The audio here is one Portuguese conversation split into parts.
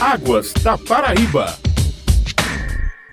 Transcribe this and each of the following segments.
Águas da Paraíba.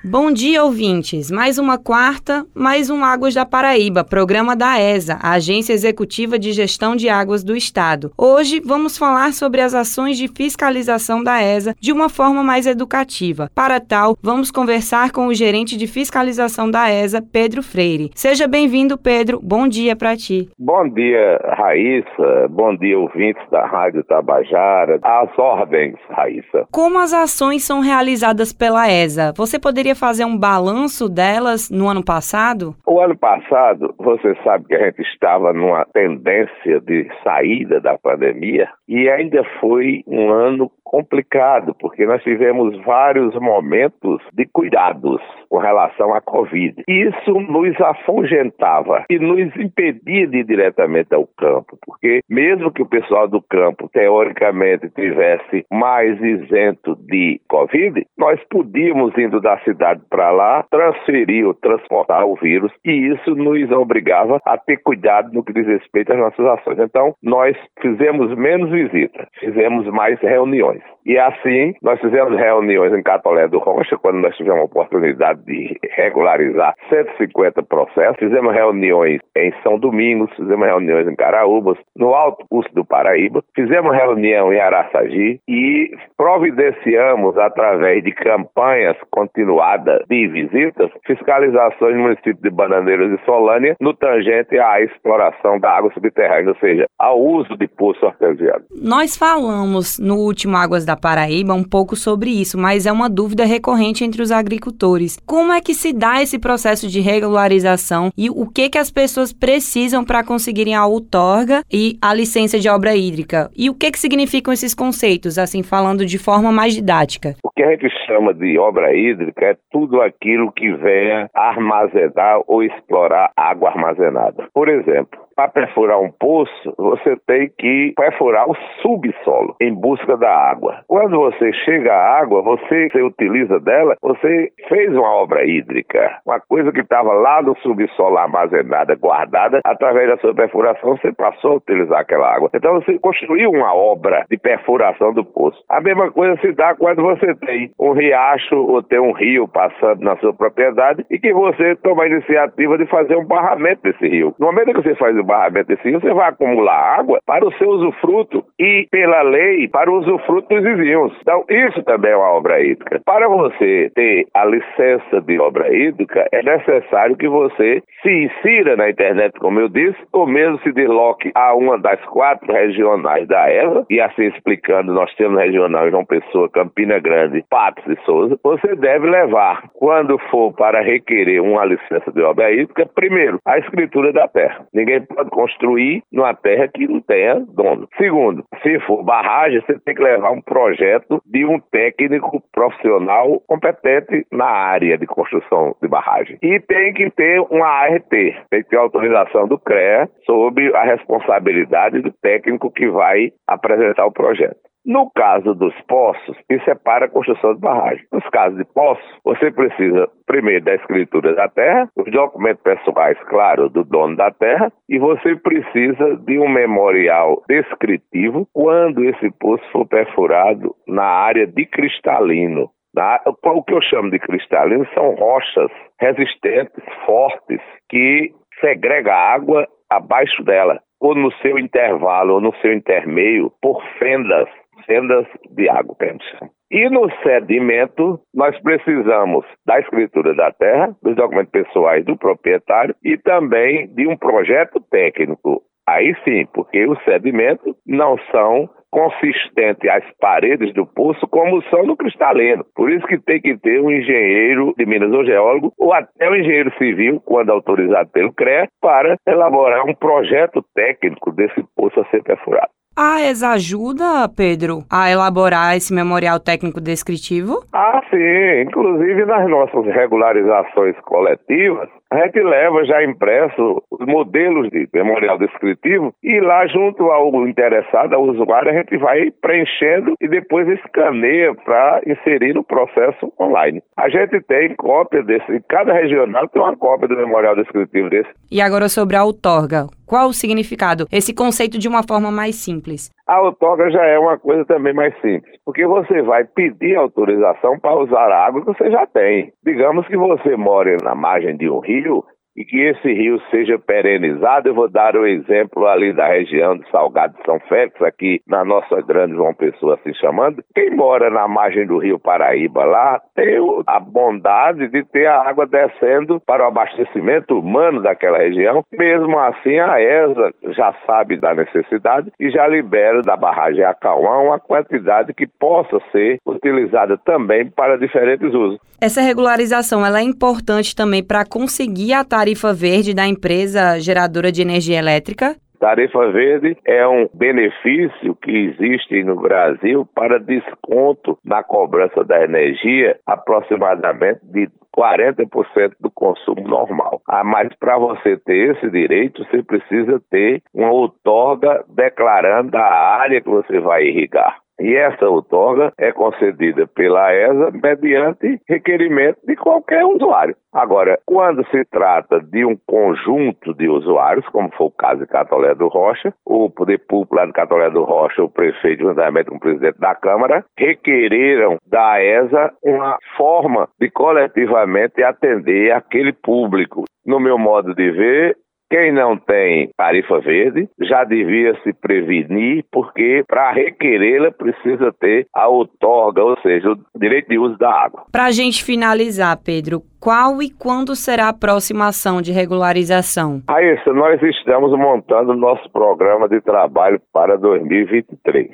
Bom dia, ouvintes. Mais uma quarta, mais um Águas da Paraíba, programa da ESA, a Agência Executiva de Gestão de Águas do Estado. Hoje vamos falar sobre as ações de fiscalização da ESA de uma forma mais educativa. Para tal, vamos conversar com o gerente de fiscalização da ESA, Pedro Freire. Seja bem-vindo, Pedro. Bom dia para ti. Bom dia, Raíssa. Bom dia, ouvintes da Rádio Tabajara. As ordens, Raíssa. Como as ações são realizadas pela ESA? Você poderia fazer um balanço delas no ano passado? O ano passado, você sabe que a gente estava numa tendência de saída da pandemia e ainda foi um ano complicado, porque nós tivemos vários momentos de cuidados com relação à Covid. Isso nos afugentava e nos impedia de ir diretamente ao campo, porque mesmo que o pessoal do campo, teoricamente, tivesse mais isento de Covid, nós podíamos, indo da cidade para lá, transferir ou transportar o vírus e isso nos obrigava a ter cuidado no que diz respeito às nossas ações. Então, nós fizemos menos visitas, fizemos mais reuniões. E assim, nós fizemos reuniões em Catolé do Rocha, quando nós tivemos a oportunidade de regularizar 150 processos. Fizemos reuniões em São Domingos, fizemos reuniões em Caraúbas, no Alto Curso do Paraíba, fizemos reunião em Araçagi e providenciamos, através de campanhas continuadas de visitas, fiscalizações no município de Bananeiras e Solânia, no tangente à exploração da água subterrânea, ou seja, ao uso de poço artesiano. Nós falamos no último Águas da Paraíba um pouco sobre isso, mas é uma dúvida recorrente entre os agricultores. Como é que se dá esse processo de regularização e o que que as pessoas precisam para conseguirem a outorga e a licença de obra hídrica? E o que que significam esses conceitos, assim falando de forma mais didática? O que a gente chama de obra hídrica é tudo aquilo que venha armazenar ou explorar água armazenada. Por exemplo, para perfurar um poço, você tem que perfurar o subsolo em busca da água. Quando você chega à água, você, você utiliza dela, você fez uma obra hídrica, uma coisa que estava lá no subsolo armazenada, guardada, através da sua perfuração, você passou a utilizar aquela água. Então você construiu uma obra de perfuração do poço. A mesma coisa se dá quando você tem um riacho ou tem um rio passando na sua propriedade e que você toma a iniciativa de fazer um barramento desse rio. No momento que você faz o desse rio, você vai acumular água para o seu usufruto e, pela lei, para o usufruto dos vizinhos. Então, isso também é uma obra hídrica. Para você ter a licença de obra hídrica, é necessário que você se insira na internet, como eu disse, ou mesmo se desloque a uma das quatro regionais da EVA, e assim explicando, nós temos regional João Pessoa, Campina Grande, Patos e Souza. Você deve levar, quando for para requerer uma licença de obra hídrica, primeiro, a escritura da terra. Ninguém pode construir numa terra que não tenha dono. Segundo, se for barragem, você tem que levar um projeto de um técnico profissional competente na área de construção de barragem. E tem que ter uma ART, tem que ter autorização do CREA sobre a responsabilidade do técnico que vai apresentar o projeto. No caso dos poços, isso é para a construção de barragem. Nos casos de poços, você precisa primeiro da escritura da terra, os documentos pessoais, claro, do dono da terra, e você precisa de um memorial descritivo quando esse poço for perfurado na área de cristalino. Na, o que eu chamo de cristalino são rochas resistentes, fortes, que segrega água abaixo dela, ou no seu intervalo, ou no seu intermeio, por fendas fendas de água, pensa. E no sedimento, nós precisamos da escritura da terra, dos documentos pessoais do proprietário e também de um projeto técnico. Aí sim, porque os sedimentos não são consistentes às paredes do poço como são no cristalino. Por isso que tem que ter um engenheiro de Minas ou geólogo ou até um engenheiro civil, quando autorizado pelo CREA, para elaborar um projeto técnico desse poço a ser perfurado. A ESA ajuda, Pedro, a elaborar esse memorial técnico descritivo? Ah, sim. Inclusive nas nossas regularizações coletivas, a gente leva já impresso os modelos de memorial descritivo e lá junto ao interessado, ao usuário, a gente vai preenchendo e depois escaneia para inserir no processo online. A gente tem cópia desse, cada regional tem uma cópia do memorial descritivo desse. E agora sobre a outorga, qual o significado? Esse conceito de uma forma mais simples. A outorga já é uma coisa também mais simples, porque você vai pedir autorização para usar a água que você já tem. Digamos que você mora na margem de um rio e que esse rio seja perenizado. Eu vou dar o exemplo ali da região de Salgado de São Félix, aqui na nossa grande João Pessoa, assim chamando. Quem mora na margem do rio Paraíba lá tem a bondade de ter a água descendo para o abastecimento humano daquela região. Mesmo assim, a ESA já sabe da necessidade e já libera da barragem Acauã uma quantidade que possa ser utilizada também para diferentes usos. Essa regularização ela é importante também para conseguir a tarifa verde da empresa geradora de energia elétrica? Tarifa verde é um benefício que existe no Brasil para desconto na cobrança da energia, aproximadamente de 40% do consumo normal. Ah, mas para você ter esse direito, você precisa ter uma outorga declarando a área que você vai irrigar. E essa outorga é concedida pela ESA mediante requerimento de qualquer usuário. Agora, quando se trata de um conjunto de usuários, como foi o caso de Catolé do Rocha, o poder público lá de Catolé do Rocha, o prefeito, juntamente com o presidente da Câmara, requereram da ESA uma forma de coletivamente atender aquele público. No meu modo de ver, quem não tem tarifa verde já devia se prevenir, porque para requerê-la precisa ter a outorga, ou seja, o direito de uso da água. Para a gente finalizar, Pedro, qual e quando será a próxima ação de regularização? Raíssa, nós estamos montando nosso programa de trabalho para 2023.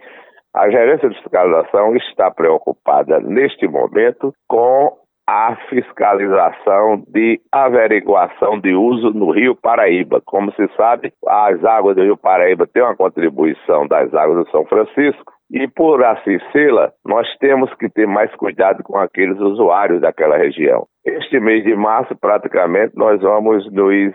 A gerência de fiscalização está preocupada neste momento com a fiscalização de averiguação de uso no Rio Paraíba. Como se sabe, as águas do Rio Paraíba têm uma contribuição das águas do São Francisco e por assim sê-la, nós temos que ter mais cuidado com aqueles usuários daquela região. Este mês de março, praticamente, nós vamos nos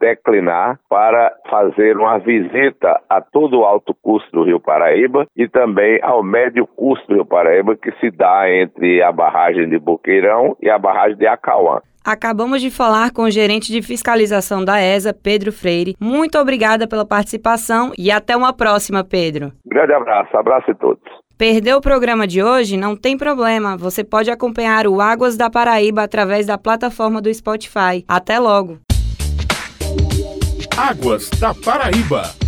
declinar para fazer uma visita a todo o alto custo do Rio Paraíba e também ao médio custo do Rio Paraíba, que se dá entre a barragem de Boqueirão e a barragem de Acauã. Acabamos de falar com o gerente de fiscalização da ESA, Pedro Freire. Muito obrigada pela participação e até uma próxima, Pedro. Grande abraço, abraço a todos. Perdeu o programa de hoje? Não tem problema. Você pode acompanhar o Águas da Paraíba através da plataforma do Spotify. Até logo! Águas da Paraíba.